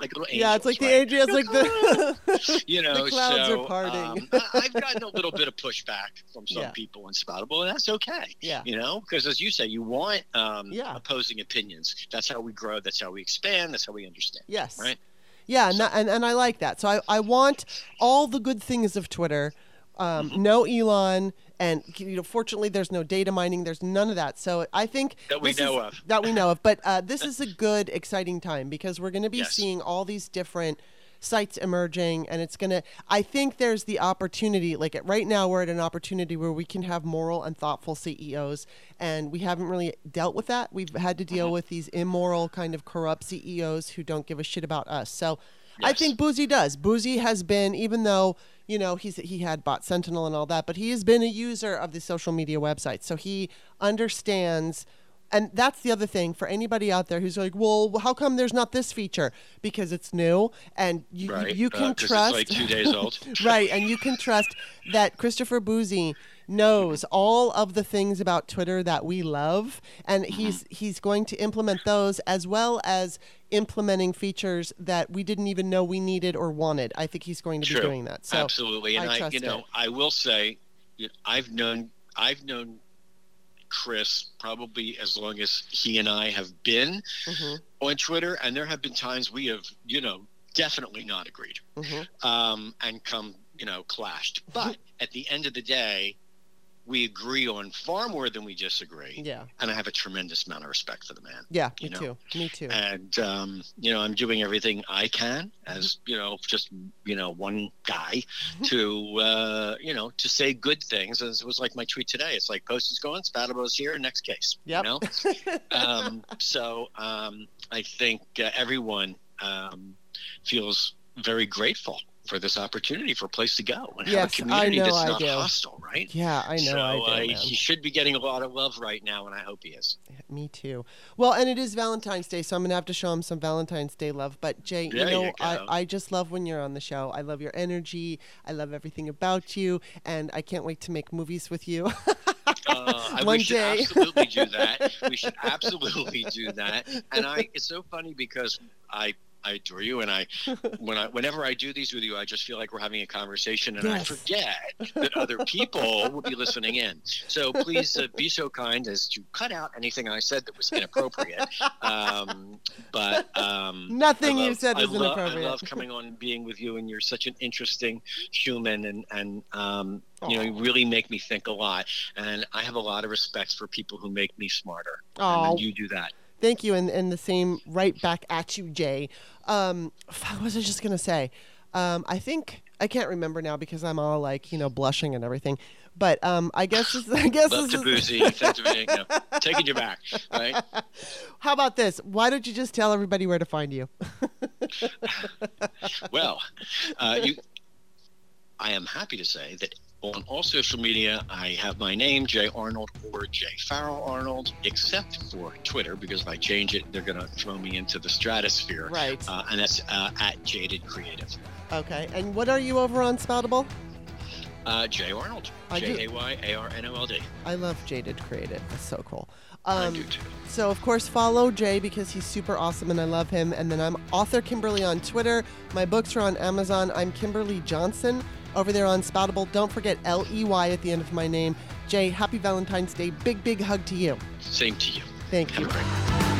like little angels, yeah, it's like the right? angels, like the. you know, the clouds so are parting. um, I- I've gotten a little bit of pushback from some Yeah. people in Spoutable, and that's okay. yeah. You know, because as you say, you want um, Yeah. opposing opinions. That's how we grow. That's how we expand. That's how we understand. Yes. Right. Yeah, and, and and I like that. So I, I want all the good things of Twitter. Um, Mm-hmm. No Elon, and you know, fortunately, there's no data mining. There's none of that. So I think That we know is- of. That we know of. But uh, this is a good, exciting time because we're going to be Yes. seeing all these different sites emerging, and it's going to. I think there's the opportunity. Like at- right now, we're at an opportunity where we can have moral and thoughtful CEOs, and we haven't really dealt with that. We've had to Mm-hmm. deal with these immoral, kind of corrupt CEOs who don't give a shit about us. So. I think Bouzy does. Bouzy has been, even though you know he's he had Bot Sentinel and all that, but he has been a user of the social media website, so he understands And that's the other thing for anybody out there who's like, well, how come there's not this feature? Because it's new, and you you- Right. you Uh, trust. Like two days old. right, and you can trust that Christopher Bouzy knows all of the things about Twitter that we love, and Mm-hmm. he's he's going to implement those as well as implementing features that we didn't even know we needed or wanted. I think he's going to True. be doing that. So Absolutely, and I I, you know, it. I will say, I've known, I've known Chris probably as long as he and I have been mhm, on Twitter, and there have been times we have, you know, definitely not agreed, mhm. um, and come, you know, clashed. But at the end of the day, we agree on far more than we disagree, yeah, and I have a tremendous amount of respect for the man. yeah, me know, too, me too. and um, you know i'm doing everything i can as you know just you know one guy to uh, you know to say good things. As it was like my tweet today. It's like post is gone Spoutable's here next case Yep. you know? Um, so um, i think uh, everyone um, feels very grateful for this opportunity for a place to go and have a community know that's I not do. hostile right yeah, I know. so I do, uh, he should be getting a lot of love right now and i hope he is Me too. Well, and it is Valentine's Day, so I'm gonna have to show him some Valentine's Day love. But Jay, you know, you I. I just love when you're on the show. I love your energy. I love everything about you, and I can't wait to make movies with you. Uh, One we should absolutely do that. We should absolutely do that. And I, it's so funny because I, I adore you, and I, when I, whenever I do these with you, I just feel like we're having a conversation, and I forget that other people will be listening in. So please uh, be so kind as to cut out anything I said that was inappropriate. Um, but um, Nothing I you love- said I was love- inappropriate. I love coming on and being with you, and you're such an interesting human, and and um, you know, you really make me think a lot. And I have a lot of respect for people who make me smarter. And you do that. Thank you, and, and the same right back at you, Jay. Um, what was I just gonna say? Um, I think I can't remember now because I'm all like you know blushing and everything. But um, I guess this, I guess Love this to bouzy. Thanks for being, you taking you back. Right? How about this? Why don't you just tell everybody where to find you? Well, uh, you. I am happy to say that on all social media, I have my name, Jay Arnold or Jay Farrell Arnold, except for Twitter, because if I change it, they're going to throw me into the stratosphere. Right. Uh, and that's uh, at Jaded Creative. Okay. And what are you over on Spoutable? Uh, Jay Arnold. I J A Y A R N O L D. I love Jaded Creative. That's so cool. I Um, do too. so of course follow Jay because he's super awesome and I love him. And then I'm author Kimberly on Twitter. My books are on Amazon. I'm Kimberly Johnson over there on Spoutable. Don't forget L E Y at the end of my name. Jay, happy Valentine's Day. Big big hug to you. Same to you. Thank Have you. a great one.